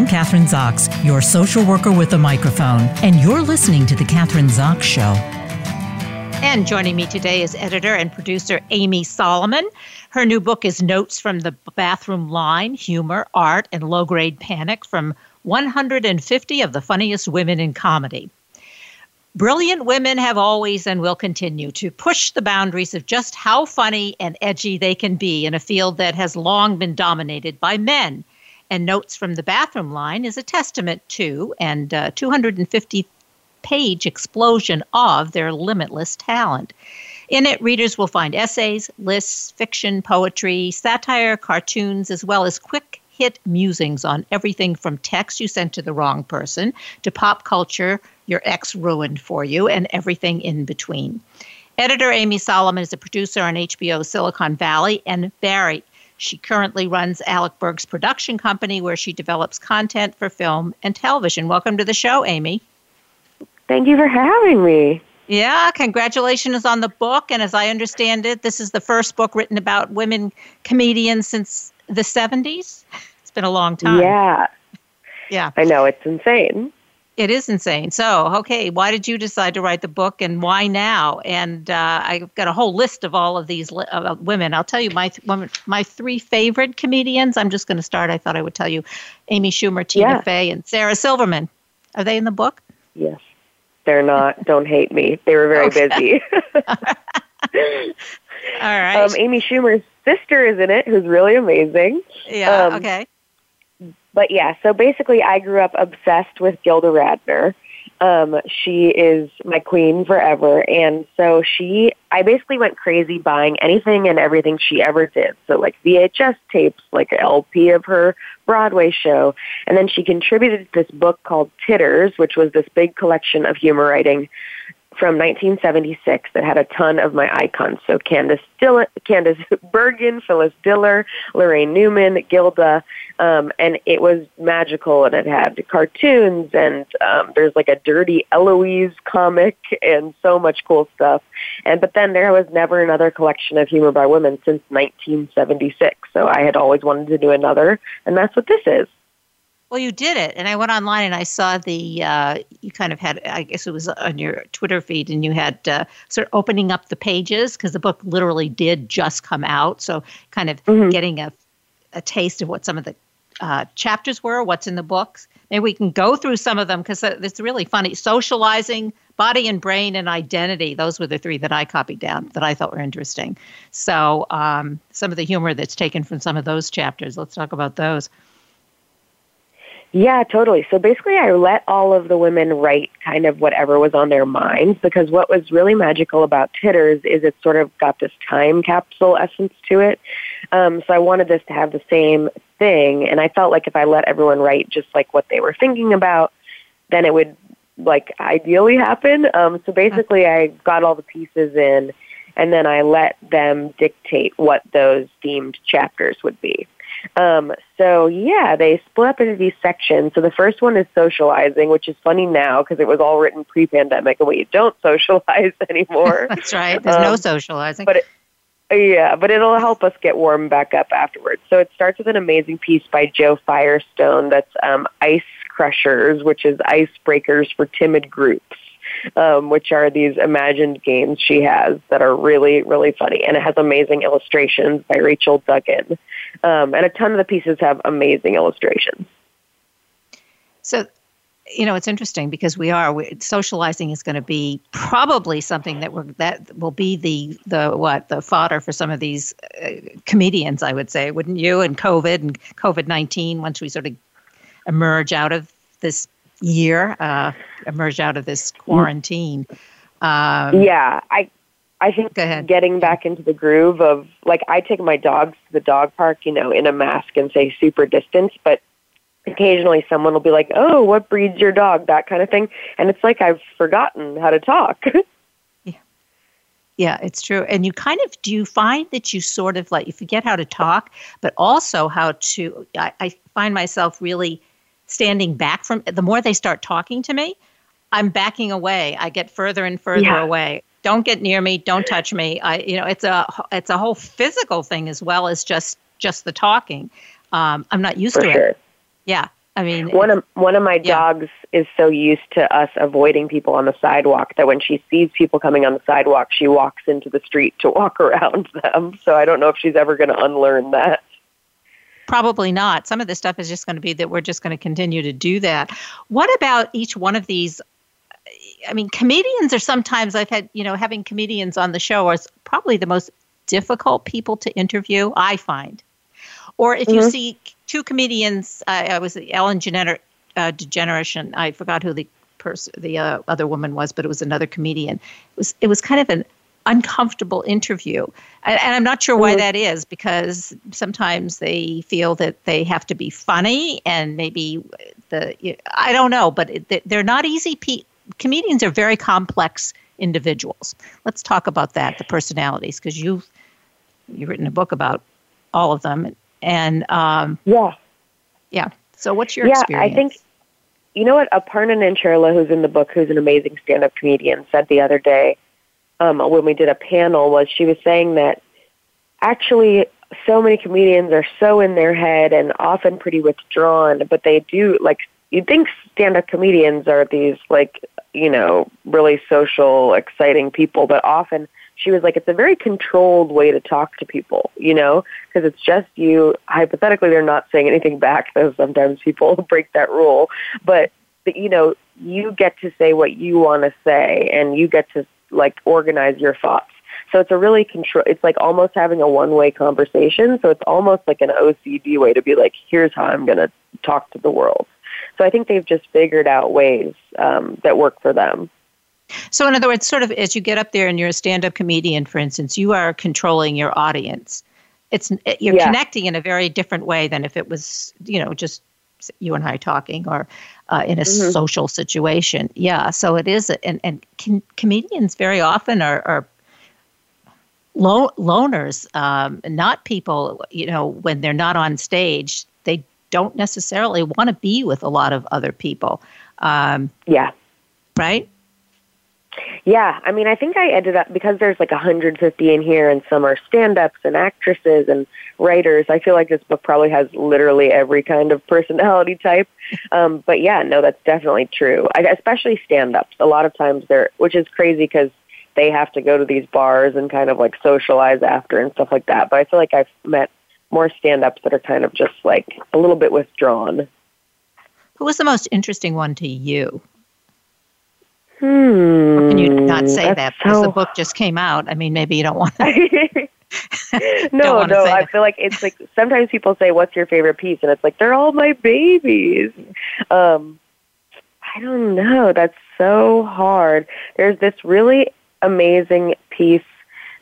I'm Kathryn Zox, your social worker with a microphone, and you're listening to The Kathryn Zox Show. And joining me today is editor and producer Amy Solomon. Her new book is Notes from the Bathroom Line Humor, Art, and Low Grade Panic from 150 of the Funniest Women in Comedy. Brilliant women have always and will continue to push the boundaries of just how funny and edgy they can be in a field that has long been dominated by men. And Notes from the Bathroom Line is a testament to and uh, 250 page explosion of their limitless talent. In it, readers will find essays, lists, fiction, poetry, satire, cartoons, as well as quick hit musings on everything from text you sent to the wrong person to pop culture your ex ruined for you and everything in between. Editor Amy Solomon is a producer on HBO Silicon Valley and Barry. She currently runs Alec Berg's production company where she develops content for film and television. Welcome to the show, Amy. Thank you for having me. Yeah, congratulations on the book. And as I understand it, this is the first book written about women comedians since the 70s. It's been a long time. Yeah. Yeah. I know, it's insane. It is insane. So, okay, why did you decide to write the book and why now? And uh, I've got a whole list of all of these li- uh, women. I'll tell you my, th- my three favorite comedians. I'm just going to start. I thought I would tell you Amy Schumer, Tina Yeah. Fey, and Sarah Silverman. Are they in the book? Yes. They're not. Don't hate me. They were very Okay. busy. All right. um, Amy Schumer's sister is in it, who's really amazing. yeah, um, okay. But yeah, so basically, I grew up obsessed with Gilda Radner. Um, she is my queen forever, and so she, I basically went crazy buying anything and everything she ever did. So like VHS tapes, like LP of her Broadway show, and then she contributed this book called Titters, which was this big collection of humor writing from 1976 that had a ton of my icons. So Candace Dillon, Candice Bergen, Phyllis Diller, Laraine Newman, Gilda, um, and it was magical. And it had cartoons, and um, there's like a Dirty Eloise comic, and so much cool stuff. And but then there was never another collection of humor by women since 1976. So I had always wanted to do another, and that's what this is. Well, you did it, and I went online and I saw the. Uh, you kind of had, I guess it was on your Twitter feed, and you had uh, sort of opening up the pages because the book literally did just come out. So, kind of Mhm. getting a a taste of what some of the uh, chapters were, what's in the books. Maybe we can go through some of them because it's really funny. Socializing, body and brain, and identity. Those were the three that I copied down that I thought were interesting. So, um, some of the humor that's taken from some of those chapters. Let's talk about those. Yeah, totally. So basically, I let all of the women write kind of whatever was on their minds because what was really magical about Titters is it sort of got this time capsule essence to it. Um, so I wanted this to have the same thing, and I felt like if I let everyone write just like what they were thinking about, then it would like ideally happen. Um, so basically, I got all the pieces in, and then I let them dictate what those themed chapters would be. Um, so yeah, they split up into these sections. So the first one is socializing, which is funny now because it was all written pre-pandemic, and we don't socialize anymore. That's right. There's no Um, socializing. but it, yeah, but it'll help us get warm back up afterwards. So it starts with an amazing piece by Jo Firestone that's um, Ice Crushers, which is icebreakers for timid groups. Um, which are these imagined games she has that are really, really funny. And it has amazing illustrations by Rachel Duggan. Um, and a ton of the pieces have amazing illustrations. So, you know, it's interesting because we are we, socializing is going to be probably something that we're that will be the the what the fodder for some of these uh, comedians. I would say, wouldn't you? And COVID and COVID nineteen. Once we sort of emerge out of this year, uh, emerge out of this quarantine. Um, Yeah, I I think getting back into the groove of like I take my dogs to the dog park, you know, in a mask and say super distance, but occasionally someone will be like, "Oh, what breed's your dog?" that kind of thing, and it's like I've forgotten how to talk. Yeah. Yeah, it's true. And you kind of do you find that you sort of like you forget how to talk, but also how to. I, I find myself really standing back from the more they start talking to me, I'm backing away. I get further and further Yeah. away. Don't get near me. Don't touch me. I, you know, it's a it's a whole physical thing as well as just just the talking. Um, I'm not used for to sure. it. Yeah, I mean, one of one of my yeah. dogs is so used to us avoiding people on the sidewalk that when she sees people coming on the sidewalk, she walks into the street to walk around them. So I don't know if she's ever going to unlearn that. Probably not. Some of the stuff is just going to be that we're just going to continue to do that. What about each one of these? I mean, comedians are sometimes I've had, you know, having comedians on the show is probably the most difficult people to interview, I find. Or if mm-hmm. you see two comedians, uh, I was Ellen Gener- uh, DeGeneres, and I forgot who the person, the uh, other woman was, but it was another comedian. It was it was kind of an uncomfortable interview, and, and I'm not sure why mm-hmm. that is because sometimes they feel that they have to be funny, and maybe the I don't know, but it, they're not easy. Pe- comedians are very complex individuals. Let's talk about that, the personalities, because you've you've written a book about all of them, and um, yeah, yeah. So what's your yeah, experience? I think you know what Aparna Nancherla, who's in the book, who's an amazing stand-up comedian, said the other day um, when we did a panel was she was saying that actually so many comedians are so in their head and often pretty withdrawn, but they do like you'd think stand-up comedians are these like you know really social, exciting people, but often she was like, it's a very controlled way to talk to people, you know, because it's just you. Hypothetically, they're not saying anything back, though sometimes people break that rule. But, but you know, you get to say what you want to say, and you get to like organize your thoughts. So it's a really control. It's like almost having a one-way conversation. So it's almost like an OCD way to be like, here's how I'm going to talk to the world. So I think they've just figured out ways um, that work for them. So, in other words, sort of as you get up there and you're a stand up comedian, for instance, you are controlling your audience. It's you're yeah. connecting in a very different way than if it was, you know, just you and I talking or uh, in a mm-hmm. social situation. Yeah, so it is, and and com- comedians very often are, are lo- loners, um, not people. You know, when they're not on stage, they don't necessarily want to be with a lot of other people. Um, yeah. Right. Yeah, I mean, I think I ended up because there's like 150 in here, and some are stand-ups and actresses and writers. I feel like this book probably has literally every kind of personality type. Um, but yeah, no, that's definitely true. I, especially stand-ups. A lot of times they're, which is crazy because they have to go to these bars and kind of like socialize after and stuff like that. But I feel like I've met more stand-ups that are kind of just like a little bit withdrawn. Who was the most interesting one to you? Hmm. Or can you not say that because so... the book just came out? I mean, maybe you don't want to. no, no. I feel like it's like sometimes people say, "What's your favorite piece?" and it's like they're all my babies. Um, I don't know. That's so hard. There's this really amazing piece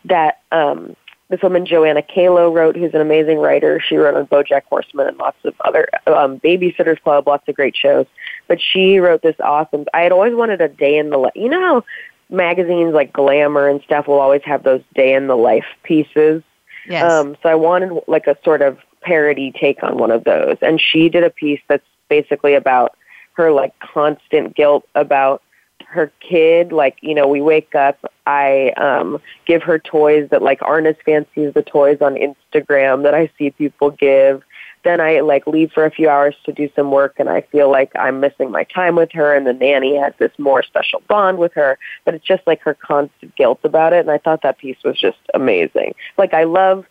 that um, this woman Joanna Calo wrote, who's an amazing writer. She wrote on BoJack Horseman and lots of other um, Babysitters Club, lots of great shows. But she wrote this awesome. I had always wanted a day in the life. You know how magazines like Glamour and stuff will always have those day in the life pieces. Yes. Um, so I wanted like a sort of parody take on one of those, and she did a piece that's basically about her like constant guilt about her kid like you know we wake up i um give her toys that like aren't as fancy as the toys on instagram that i see people give. Then i like leave for a few hours to do some work and i feel like i'm missing my time with her and the nanny has this more special bond with her. But it's just like her constant guilt about it and i thought that piece was just amazing. Like i love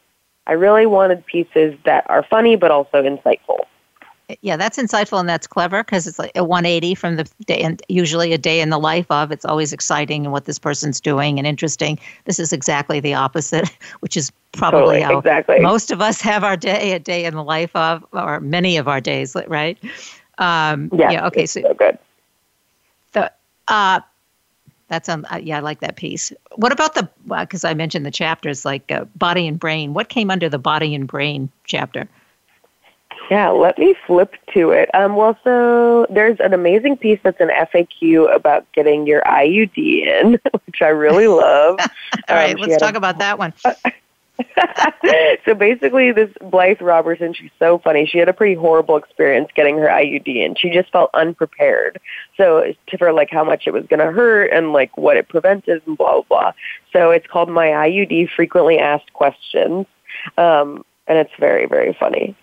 i really wanted pieces that are funny but also insightful yeah, that's insightful and that's clever because it's like a 180 from the day and usually a day in the life of. It's always exciting and what this person's doing and interesting. This is exactly the opposite, which is probably totally, how exactly. most of us have our day, a day in the life of, or many of our days, right? Um, yeah, yeah. Okay. So, so good. The uh, that's um uh, yeah, I like that piece. What about the because uh, I mentioned the chapters like uh, body and brain. What came under the body and brain chapter? Yeah, let me flip to it. Um, well, so there's an amazing piece that's an FAQ about getting your IUD in, which I really love. All right, um, let's talk a, about that one. so basically, this Blythe Roberson, she's so funny. She had a pretty horrible experience getting her IUD in. She just felt unprepared. So to for like how much it was going to hurt and like what it prevented and blah blah blah. So it's called my IUD frequently asked questions, um, and it's very very funny.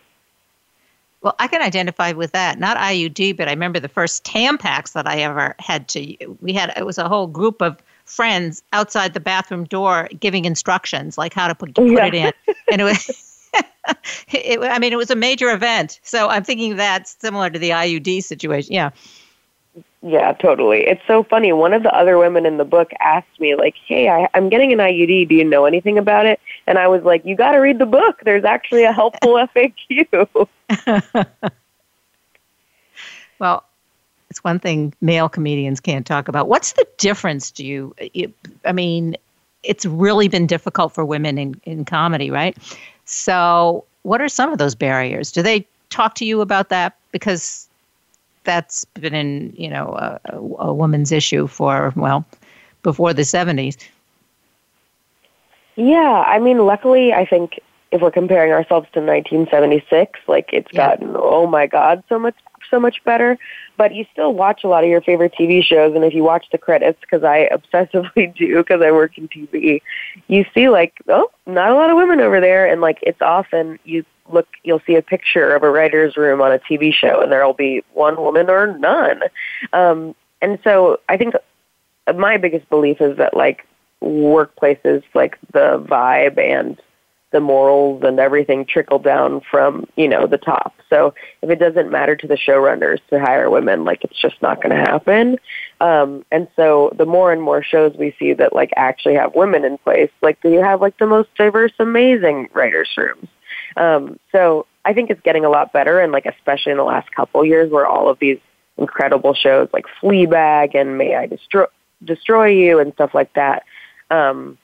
Well, I can identify with that. Not IUD, but I remember the first Tampax that I ever had to. We had it was a whole group of friends outside the bathroom door giving instructions like how to put, put yeah. it in, and it was. it, I mean, it was a major event. So I'm thinking that's similar to the IUD situation. Yeah. Yeah, totally. It's so funny. One of the other women in the book asked me, like, "Hey, I, I'm getting an IUD. Do you know anything about it?" And I was like, "You got to read the book. There's actually a helpful FAQ." well, it's one thing male comedians can't talk about. What's the difference? Do you? I mean, it's really been difficult for women in in comedy, right? So, what are some of those barriers? Do they talk to you about that? Because that's been in you know a, a woman's issue for well before the 70s. Yeah, I mean, luckily, I think if we're comparing ourselves to 1976, like it's yeah. gotten oh my god, so much so much better. But you still watch a lot of your favorite TV shows, and if you watch the credits, because I obsessively do, because I work in TV, you see like oh, not a lot of women over there, and like it's often you look, you'll see a picture of a writer's room on a TV show, and there'll be one woman or none. Um, and so I think my biggest belief is that like workplaces, like the vibe and the morals and everything trickle down from you know the top. So if it doesn't matter to the showrunners to hire women, like it's just not going to happen. Um, and so the more and more shows we see that like actually have women in place, like you have like the most diverse, amazing writers' rooms. Um, so I think it's getting a lot better, and like especially in the last couple years, where all of these incredible shows like Fleabag and May I Destroy Destroy You and stuff like that um,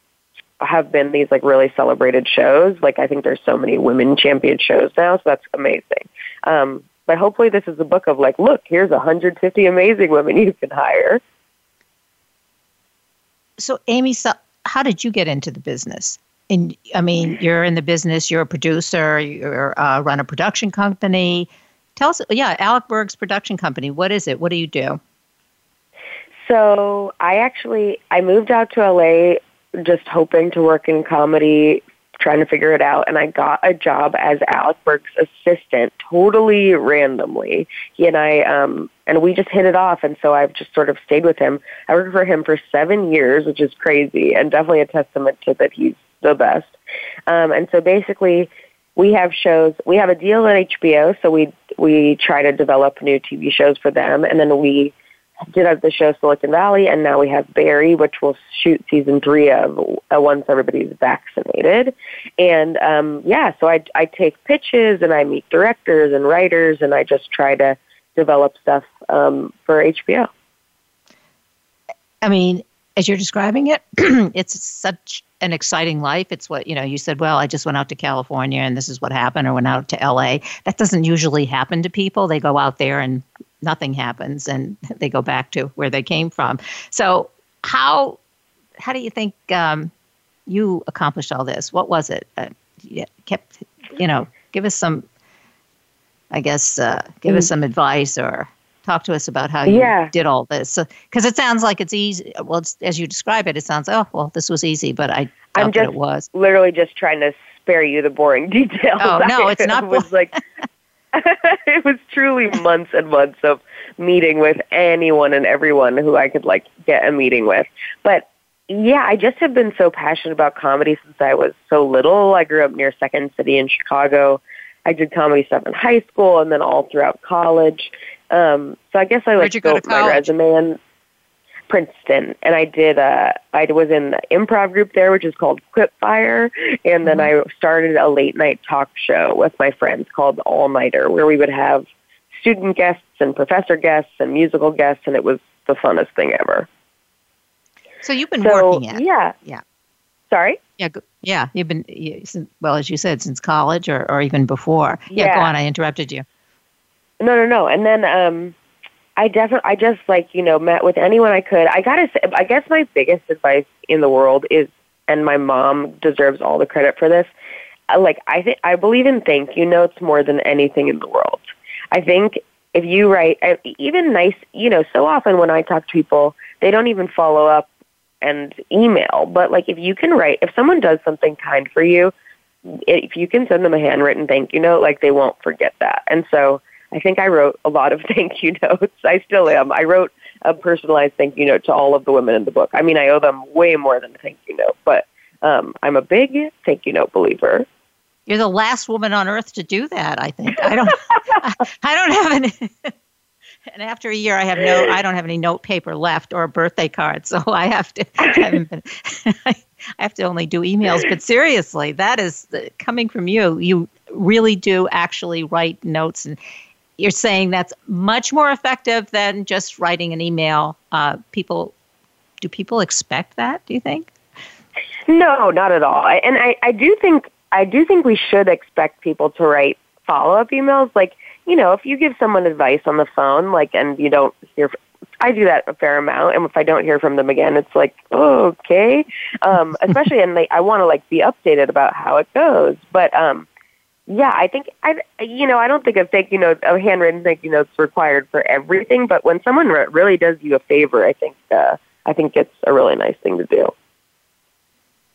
have been these like really celebrated shows. Like I think there's so many women champion shows now, so that's amazing. Um, but hopefully, this is a book of like, look, here's 150 amazing women you can hire. So, Amy, so how did you get into the business? and I mean, you're in the business. You're a producer. You uh, run a production company. Tell us, yeah, Alec Berg's production company. What is it? What do you do? So I actually I moved out to LA just hoping to work in comedy, trying to figure it out, and I got a job as Alec Berg's assistant, totally randomly. He and I, um, and we just hit it off, and so I've just sort of stayed with him. I worked for him for seven years, which is crazy, and definitely a testament to that he's the best. Um, and so basically, we have shows. We have a deal at HBO, so we we try to develop new TV shows for them, and then we did have the show Silicon Valley, and now we have Barry, which we'll shoot season three of uh, once everybody's vaccinated. And um, yeah, so I I take pitches and I meet directors and writers, and I just try to develop stuff um, for HBO. I mean, as you're describing it, it's such an exciting life. It's what, you know, you said, well, I just went out to California and this is what happened, or went out to LA. That doesn't usually happen to people. They go out there and nothing happens and they go back to where they came from. So, how how do you think um, you accomplished all this? What was it? Uh, you kept, you know, give us some, I guess, uh, give mm. us some advice or talk to us about how you yeah. did all this because so, it sounds like it's easy well it's, as you describe it it sounds oh well this was easy but i i'm just it was literally just trying to spare you the boring details oh no it's not was like it was truly months and months of meeting with anyone and everyone who i could like get a meeting with. But yeah i just have been so passionate about comedy since i was so little. I grew up near second city in chicago. I did comedy stuff in high school and then all throughout college. Um, so I guess I like built my resume in Princeton, and I did. a I was in the improv group there, which is called Quipfire, and then mm-hmm. I started a late night talk show with my friends called All Nighter, where we would have student guests and professor guests and musical guests, and it was the funnest thing ever. So you've been so, working at yeah yeah. Sorry. Yeah, yeah. You've been well, as you said, since college or, or even before. Yeah, yeah, go on. I interrupted you. No, no, no. And then um, I definitely, I just like you know met with anyone I could. I gotta say, I guess my biggest advice in the world is, and my mom deserves all the credit for this. Uh, like I think I believe in thank you notes more than anything in the world. I think if you write uh, even nice, you know, so often when I talk to people, they don't even follow up and email. But like if you can write, if someone does something kind for you, if you can send them a handwritten thank you note, like they won't forget that. And so I think I wrote a lot of thank you notes. I still am. I wrote a personalized thank you note to all of the women in the book. I mean, I owe them way more than a thank you note, but um, I'm a big thank you note believer. You're the last woman on earth to do that. I think I don't. I, I don't have any. and after a year, I have no. I don't have any note paper left or a birthday card, so I have to. I been. I have to only do emails. But seriously, that is coming from you. You really do actually write notes and you're saying that's much more effective than just writing an email. Uh, people, do people expect that? Do you think? No, not at all. And I, I do think I do think we should expect people to write follow up emails. Like, you know, if you give someone advice on the phone, like, and you don't hear, I do that a fair amount. And if I don't hear from them again, it's like, oh, okay. Um, especially, and like, I want to like be updated about how it goes. But, um, yeah, I think I, you know, I don't think a thank you note, a handwritten thank you note's required for everything. But when someone re- really does you a favor, I think, uh, I think it's a really nice thing to do.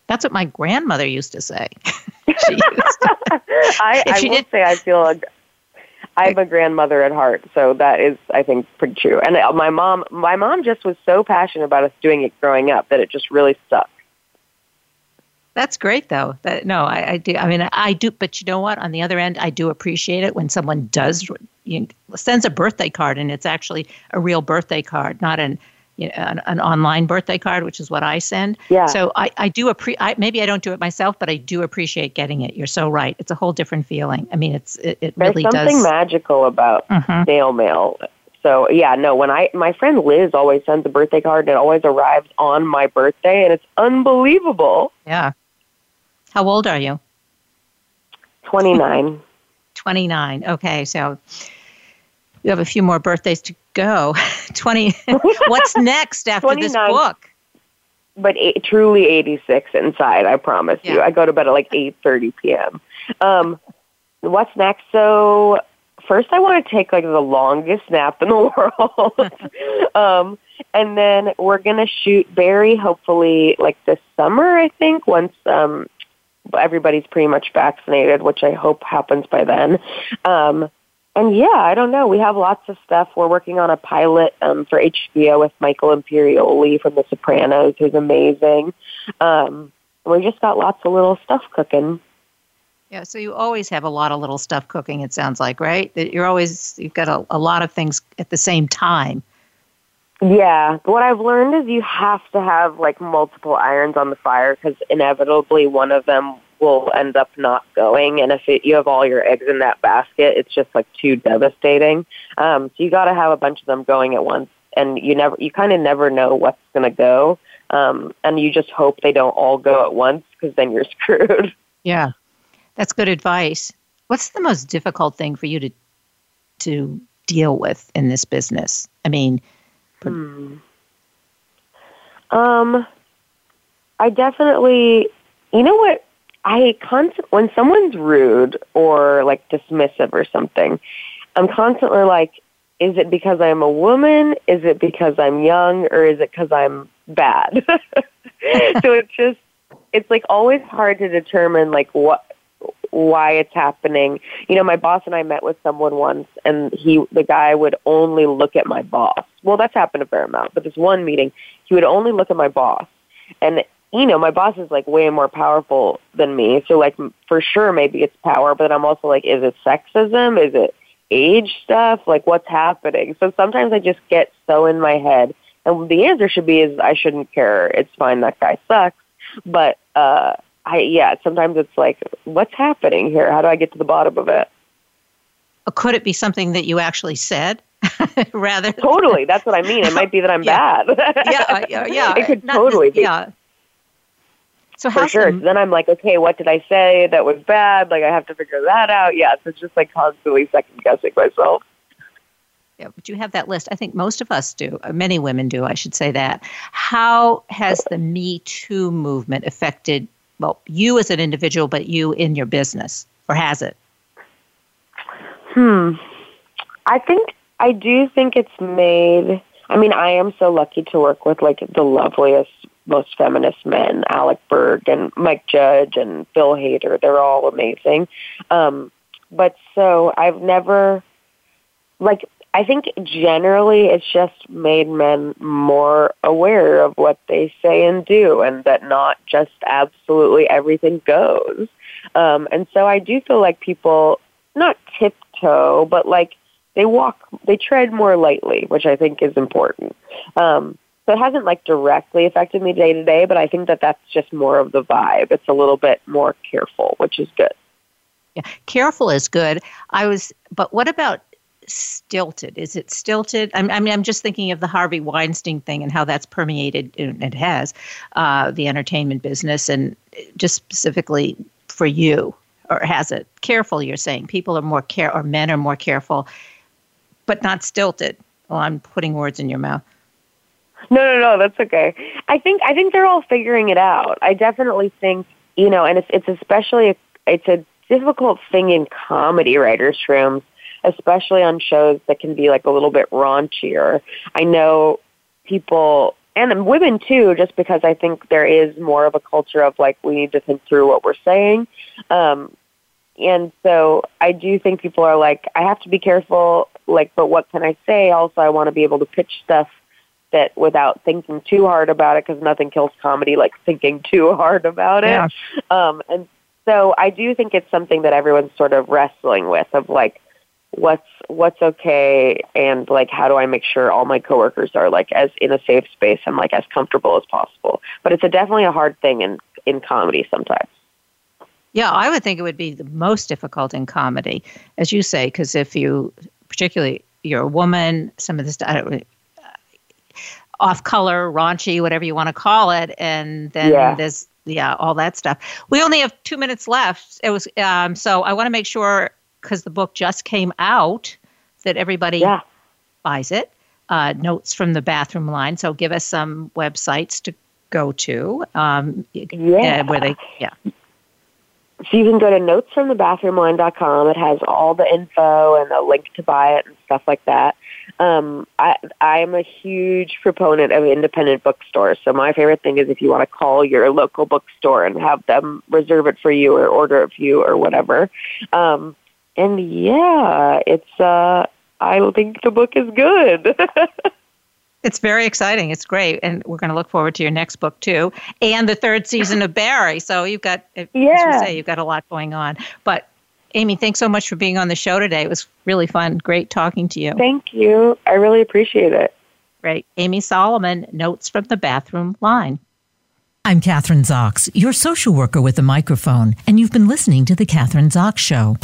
That's what my grandmother used to say. she used to, I, I will did, say I feel like I'm a grandmother at heart, so that is, I think, pretty true. And uh, my mom, my mom just was so passionate about us doing it growing up that it just really stuck. That's great, though. That, no, I, I, do. I mean, I do. But you know what? On the other end, I do appreciate it when someone does you sends a birthday card, and it's actually a real birthday card, not an you know, an, an, online birthday card, which is what I send. Yeah. So I, I do appreciate. Maybe I don't do it myself, but I do appreciate getting it. You're so right. It's a whole different feeling. I mean, it's it, it There's really does. There's something magical about mm-hmm. snail mail. So yeah, no. When I my friend Liz always sends a birthday card, and it always arrives on my birthday, and it's unbelievable. Yeah. How old are you? 29. 29. Okay, so you have a few more birthdays to go. 20. What's next after 29, this book? But eight, truly 86 inside, I promise yeah. you. I go to bed at like 8:30 p.m. Um, what's next? So first I want to take like the longest nap in the world. um, and then we're going to shoot Barry hopefully like this summer, I think, once um everybody's pretty much vaccinated, which I hope happens by then. Um, and yeah, I don't know. We have lots of stuff. We're working on a pilot um, for HBO with Michael Imperioli from The Sopranos, who's amazing. Um, we just got lots of little stuff cooking. Yeah, so you always have a lot of little stuff cooking. It sounds like, right? That you're always you've got a, a lot of things at the same time. Yeah, what I've learned is you have to have like multiple irons on the fire because inevitably one of them will end up not going. And if it, you have all your eggs in that basket, it's just like too devastating. Um, so you got to have a bunch of them going at once, and you never, you kind of never know what's going to go. Um, and you just hope they don't all go at once because then you're screwed. Yeah, that's good advice. What's the most difficult thing for you to to deal with in this business? I mean Hmm. Um, I definitely, you know what? I constant when someone's rude or like dismissive or something, I'm constantly like, is it because I'm a woman? Is it because I'm young? Or is it because I'm bad? so it's just, it's like always hard to determine like what why it's happening. You know, my boss and I met with someone once and he the guy would only look at my boss. Well, that's happened a fair amount, but this one meeting, he would only look at my boss. And you know, my boss is like way more powerful than me. So like for sure maybe it's power, but I'm also like is it sexism? Is it age stuff? Like what's happening? So sometimes I just get so in my head and the answer should be is I shouldn't care. It's fine that guy sucks. But uh I yeah, sometimes it's like, what's happening here? How do I get to the bottom of it? Could it be something that you actually said? Rather totally, that's what I mean. It might be that I'm yeah. bad. yeah, uh, yeah, yeah. It could Not totally be. Yeah. So for sure. so then I'm like, okay, what did I say that was bad? Like I have to figure that out. Yeah, so it's just like constantly second guessing myself. Yeah, but you have that list. I think most of us do. Uh, many women do. I should say that. How has the Me Too movement affected well, you as an individual, but you in your business, or has it? Hmm. I think I do think it's made. I mean, I am so lucky to work with like the loveliest most feminist men, Alec Berg and Mike Judge and Bill Hader. They're all amazing. Um, but so I've never, like, I think generally it's just made men more aware of what they say and do and that not just absolutely everything goes. Um, and so I do feel like people not tiptoe, but like they walk, they tread more lightly, which I think is important. Um, so it hasn't like directly affected me day to day, but I think that that's just more of the vibe. It's a little bit more careful, which is good. Yeah, careful is good. I was, but what about stilted? Is it stilted? I mean, I'm just thinking of the Harvey Weinstein thing and how that's permeated, and it has, uh, the entertainment business, and just specifically for you, or has it? Careful, you're saying. People are more care, or men are more careful, but not stilted. Well, I'm putting words in your mouth. No, no, no, that's okay. I think I think they're all figuring it out. I definitely think you know, and it's it's especially a, it's a difficult thing in comedy writers' rooms, especially on shows that can be like a little bit raunchier. I know people and women too, just because I think there is more of a culture of like we need to think through what we're saying. Um, and so I do think people are like, I have to be careful, like, but what can I say? Also, I want to be able to pitch stuff that without thinking too hard about it, because nothing kills comedy like thinking too hard about it. Yeah. Um, and so I do think it's something that everyone's sort of wrestling with of like, what's what's okay and like how do I make sure all my coworkers are like as in a safe space and like as comfortable as possible. But it's a definitely a hard thing in in comedy sometimes. Yeah, I would think it would be the most difficult in comedy, as you say, because if you, particularly, you're a woman, some of this uh, off color, raunchy, whatever you want to call it, and then yeah. there's yeah, all that stuff. We only have two minutes left. It was um, so I want to make sure because the book just came out that everybody yeah. buys it. Uh, notes from the bathroom line. So give us some websites to go to. Um, yeah. Uh, where they, yeah. So you can go to notesfromthebathroomline.com. It has all the info and a link to buy it and stuff like that. Um, I I am a huge proponent of independent bookstores. So my favorite thing is if you want to call your local bookstore and have them reserve it for you or order it for you or whatever. Um, and yeah, it's uh I think the book is good. it's very exciting. It's great, and we're going to look forward to your next book too, and the third season of Barry. So you've got, yeah. as you say, you've got a lot going on. But Amy, thanks so much for being on the show today. It was really fun. Great talking to you. Thank you. I really appreciate it. Great. Amy Solomon, Notes from the Bathroom Line. I'm Kathryn Zox, your social worker with a microphone, and you've been listening to The Kathryn Zox Show.